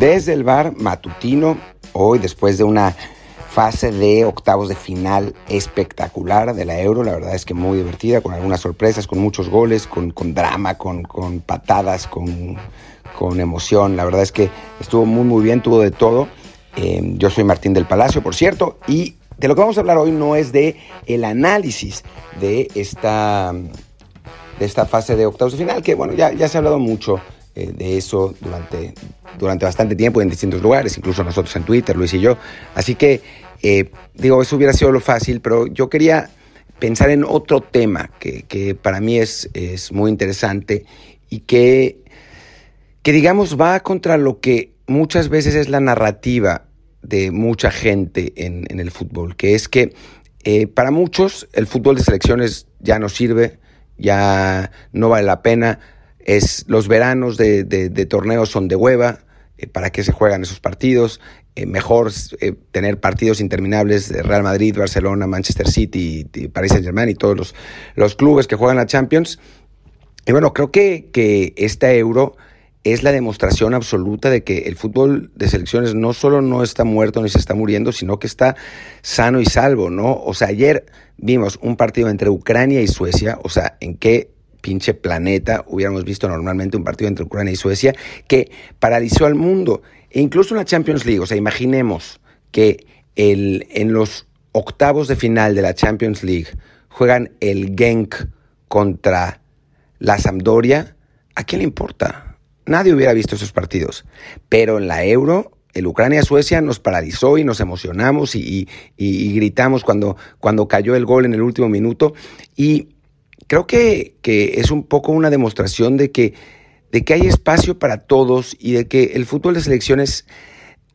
desde el bar matutino, hoy después de una fase de octavos de final espectacular de la Euro, la verdad es que muy divertida, con algunas sorpresas, con muchos goles, con, drama, con, patadas, con, emoción, la verdad es que estuvo muy muy bien, tuvo de todo. Eh, yo soy Martín del Palacio, por cierto, y de lo que vamos a hablar hoy no es de el análisis de esta, de esta fase de octavos de final, que bueno, ya, ya se ha hablado mucho eh, de eso durante, durante bastante tiempo en distintos lugares, incluso nosotros en Twitter, Luis y yo. Así que, eh, digo, eso hubiera sido lo fácil, pero yo quería pensar en otro tema que, que para mí es, es, muy interesante y que, que, digamos, va contra lo que muchas veces es la narrativa de mucha gente en, en el fútbol, que es que eh, para muchos el fútbol de selecciones ya no sirve, ya no vale la pena, es, los veranos de, de, torneos son de hueva, eh, ¿para qué se juegan esos partidos? Eh, mejor tener partidos interminables de Real Madrid, Barcelona, Manchester City, y, Paris Saint Germain y todos los, los, clubes que juegan la Champions. Y bueno, creo que, que esta euro es la demostración absoluta de que el fútbol de selecciones no solo no está muerto ni se está muriendo, sino que está sano y salvo, ¿no? O sea, ayer vimos un partido entre Ucrania y Suecia, o sea, ¿en qué pinche planeta hubiéramos visto normalmente un partido entre Ucrania y Suecia que paralizó al mundo? E incluso en la Champions League, o sea, imaginemos que el, en los octavos de final de la Champions League juegan el Genk contra la Sampdoria, ¿a quién le importa? Nadie hubiera visto esos partidos. Pero en la Euro, el Ucrania-Suecia nos paralizó y nos emocionamos y, gritamos cuando, cuando cayó el gol en el último minuto. Y creo que, es un poco una demostración de que, de que hay espacio para todos y de que el fútbol de selecciones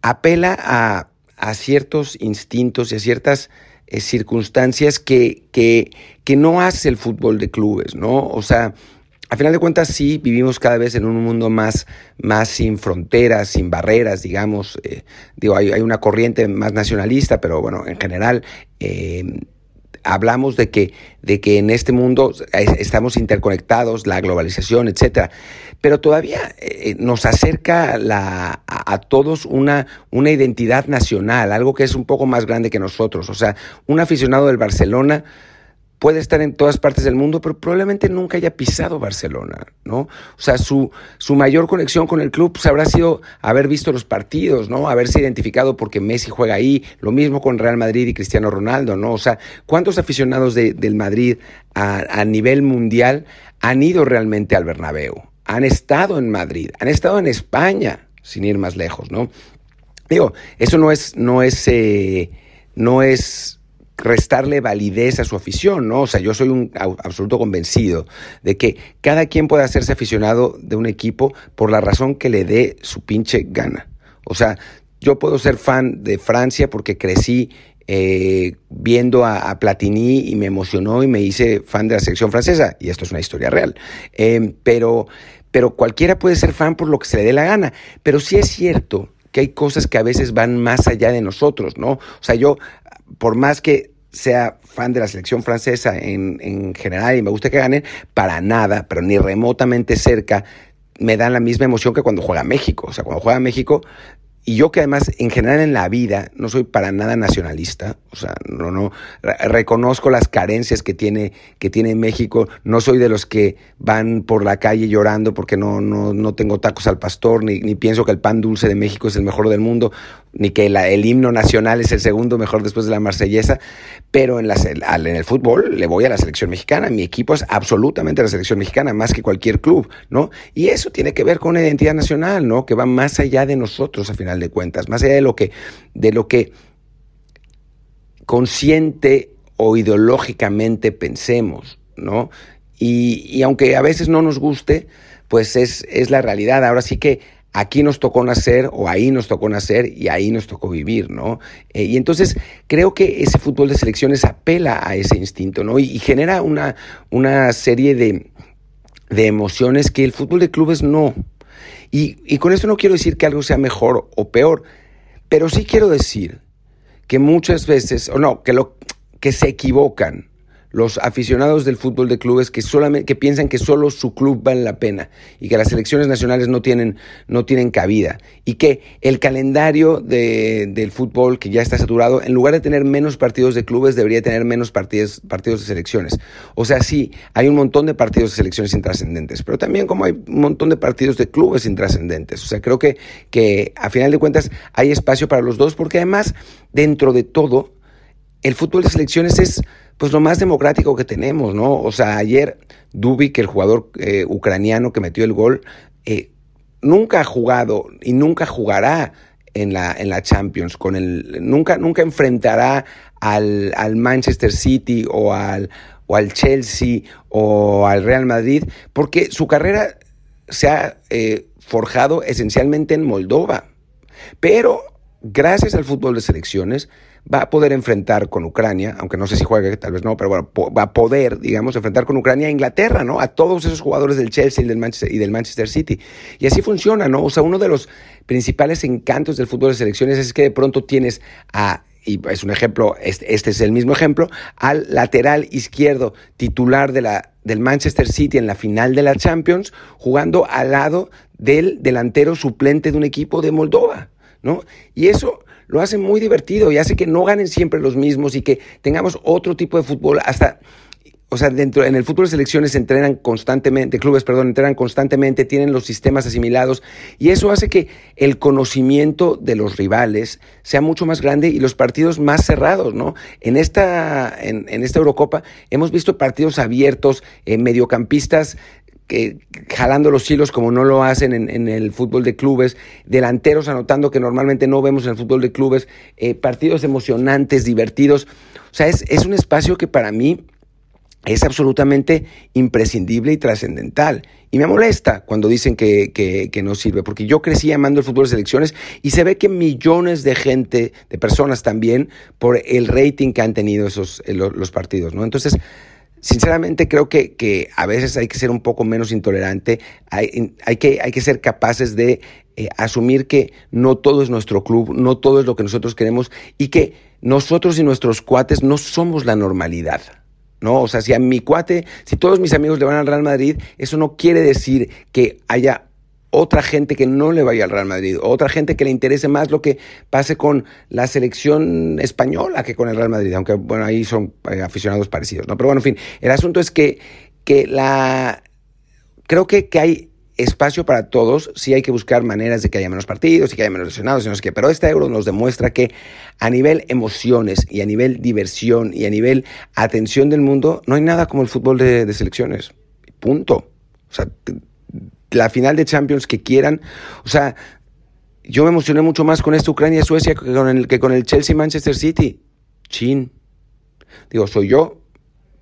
apela a, ciertos instintos y a ciertas eh, circunstancias que, que, que no hace el fútbol de clubes, ¿no? O sea, a final de cuentas sí vivimos cada vez en un mundo más, más sin fronteras, sin barreras, digamos. Eh, digo, hay, una corriente más nacionalista, pero bueno, en general eh, hablamos de que, de que en este mundo estamos interconectados, la globalización, etcétera. Pero todavía eh, nos acerca la, a, a, todos una, una identidad nacional, algo que es un poco más grande que nosotros. O sea, un aficionado del Barcelona puede estar en todas partes del mundo, pero probablemente nunca haya pisado Barcelona, ¿no? O sea, su, su mayor conexión con el club pues, habrá sido haber visto los partidos, ¿no? Haberse identificado porque Messi juega ahí, lo mismo con Real Madrid y Cristiano Ronaldo, ¿no? O sea, ¿cuántos aficionados del Madrid a, nivel mundial han ido realmente al Bernabéu? Han estado en Madrid, han estado en España, sin ir más lejos, ¿no? Digo, eso no es, no es, eh, no es restarle validez a su afición, ¿no? O sea, yo soy un absoluto convencido de que cada quien puede hacerse aficionado de un equipo por la razón que le dé su pinche gana. O sea, yo puedo ser fan de Francia porque crecí eh, viendo a, Platini y me emocionó y me hice fan de la selección francesa, y esto es una historia real. Em, pero, pero cualquiera puede ser fan por lo que se le dé la gana. Pero sí es cierto que hay cosas que a veces van más allá de nosotros, ¿no? O sea, yo por más que sea fan de la selección francesa en, en general y me gusta que ganen, para nada, pero ni remotamente cerca, me dan la misma emoción que cuando juega México. O sea, cuando juega México, y yo que además en general en la vida no soy para nada nacionalista, o sea, no, no, reconozco las carencias que tiene, que tiene México, no soy de los que van por la calle llorando porque no, no, no tengo tacos al pastor, ni, ni pienso que el pan dulce de México es el mejor del mundo, ni que el himno nacional es el segundo mejor después de la marsellesa, pero en, la, en el fútbol le voy a la selección mexicana, mi equipo es absolutamente la selección mexicana, más que cualquier club, ¿no? Y eso tiene que ver con una identidad nacional, ¿no? Que va más allá de nosotros, a final de cuentas, más allá de lo que, de lo que consciente o ideológicamente pensemos, ¿no? Y, y aunque a veces no nos guste, pues es, es la realidad. Ahora sí que aquí nos tocó nacer o ahí nos tocó nacer y ahí nos tocó vivir, ¿no? Eh, y entonces creo que ese fútbol de selecciones apela a ese instinto, ¿no? Y, genera una, una serie de, de, emociones que el fútbol de clubes no. Y, y con esto no quiero decir que algo sea mejor o peor, pero sí quiero decir que muchas veces, o no, que, lo, que se equivocan los aficionados del fútbol de clubes que, solamente, que piensan que solo su club vale la pena y que las selecciones nacionales no tienen, no tienen cabida y que el calendario del fútbol que ya está saturado, en lugar de tener menos partidos de clubes, debería tener menos partidos, partidos de selecciones. O sea, sí, hay un montón de partidos de selecciones intrascendentes, pero también como hay un montón de partidos de clubes intrascendentes. O sea, creo que, que a final de cuentas hay espacio para los dos porque además, dentro de todo, el fútbol de selecciones es pues lo más democrático que tenemos, ¿no? O sea, ayer Dubik, el jugador eh, ucraniano que metió el gol, eh, nunca ha jugado y nunca jugará en la, en la Champions, con el, nunca, nunca enfrentará al, al Manchester City o al, o al Chelsea o al Real Madrid, porque su carrera se ha eh, forjado esencialmente en Moldova. Pero gracias al fútbol de selecciones, va a poder enfrentar con Ucrania, aunque no sé si juegue, tal vez no, pero bueno, va a poder, digamos, enfrentar con Ucrania a Inglaterra, ¿no? A todos esos jugadores del Chelsea y del, Manchester, y del Manchester City. Y así funciona, ¿no? O sea, uno de los principales encantos del fútbol de selecciones es que de pronto tienes a y es un ejemplo, este, es el mismo ejemplo, al lateral izquierdo titular de la, del Manchester City en la final de la Champions, jugando al lado del delantero suplente de un equipo de Moldova, ¿no? Y eso lo hace muy divertido y hace que no ganen siempre los mismos y que tengamos otro tipo de fútbol hasta o sea, dentro, en el fútbol de selecciones se entrenan constantemente, clubes, perdón, entrenan constantemente, tienen los sistemas asimilados y eso hace que el conocimiento de los rivales sea mucho más grande y los partidos más cerrados, ¿no? En esta, en, esta Eurocopa hemos visto partidos abiertos, eh, mediocampistas que, jalando los hilos como no lo hacen en, el fútbol de clubes, delanteros anotando que normalmente no vemos en el fútbol de clubes, eh, partidos emocionantes, divertidos. O sea, es, es un espacio que para mí es absolutamente imprescindible y trascendental. Y me molesta cuando dicen que, que, no sirve, porque yo crecí amando el fútbol de selecciones y se ve que millones de gente, de personas también, por el rating que han tenido esos, eh, los partidos, ¿no? Entonces, sinceramente creo que, que, a veces hay que ser un poco menos intolerante, hay, hay, que, hay que ser capaces de eh, asumir que no todo es nuestro club, no todo es lo que nosotros queremos y que nosotros y nuestros cuates no somos la normalidad. ¿No? O sea, si a mi cuate, si todos mis amigos le van al Real Madrid, eso no quiere decir que haya otra gente que no le vaya al Real Madrid, otra gente que le interese más lo que pase con la selección española que con el Real Madrid, aunque bueno, ahí son eh, aficionados parecidos, ¿no? Pero bueno, en fin, el asunto es que, que la creo que, que hay espacio para todos, sí hay que buscar maneras de que haya menos partidos y que haya menos lesionados y no sé qué, pero este euro nos demuestra que a nivel emociones y a nivel diversión y a nivel atención del mundo, no hay nada como el fútbol de, de selecciones. Punto. O sea, la final de Champions que quieran. O sea, yo me emocioné mucho más con esta Ucrania-Suecia que con el, que con el Chelsea-Manchester City. Chin. Digo, soy yo,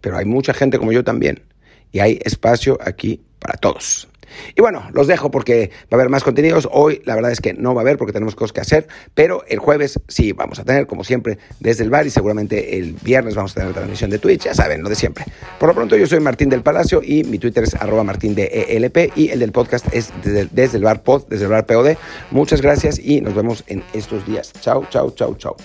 pero hay mucha gente como yo también. Y hay espacio aquí para todos. Y bueno, los dejo porque va a haber más contenidos. Hoy la verdad es que no va a haber porque tenemos cosas que hacer, pero el jueves sí vamos a tener, como siempre, desde el bar y seguramente el viernes vamos a tener la transmisión de Twitch, ya saben, lo de siempre. Por lo pronto yo soy Martín del Palacio y mi Twitter es arroba ELP y el del podcast es desde, el bar pod, desde el bar POD. Muchas gracias y nos vemos en estos días. Chao, chao, chao, chao.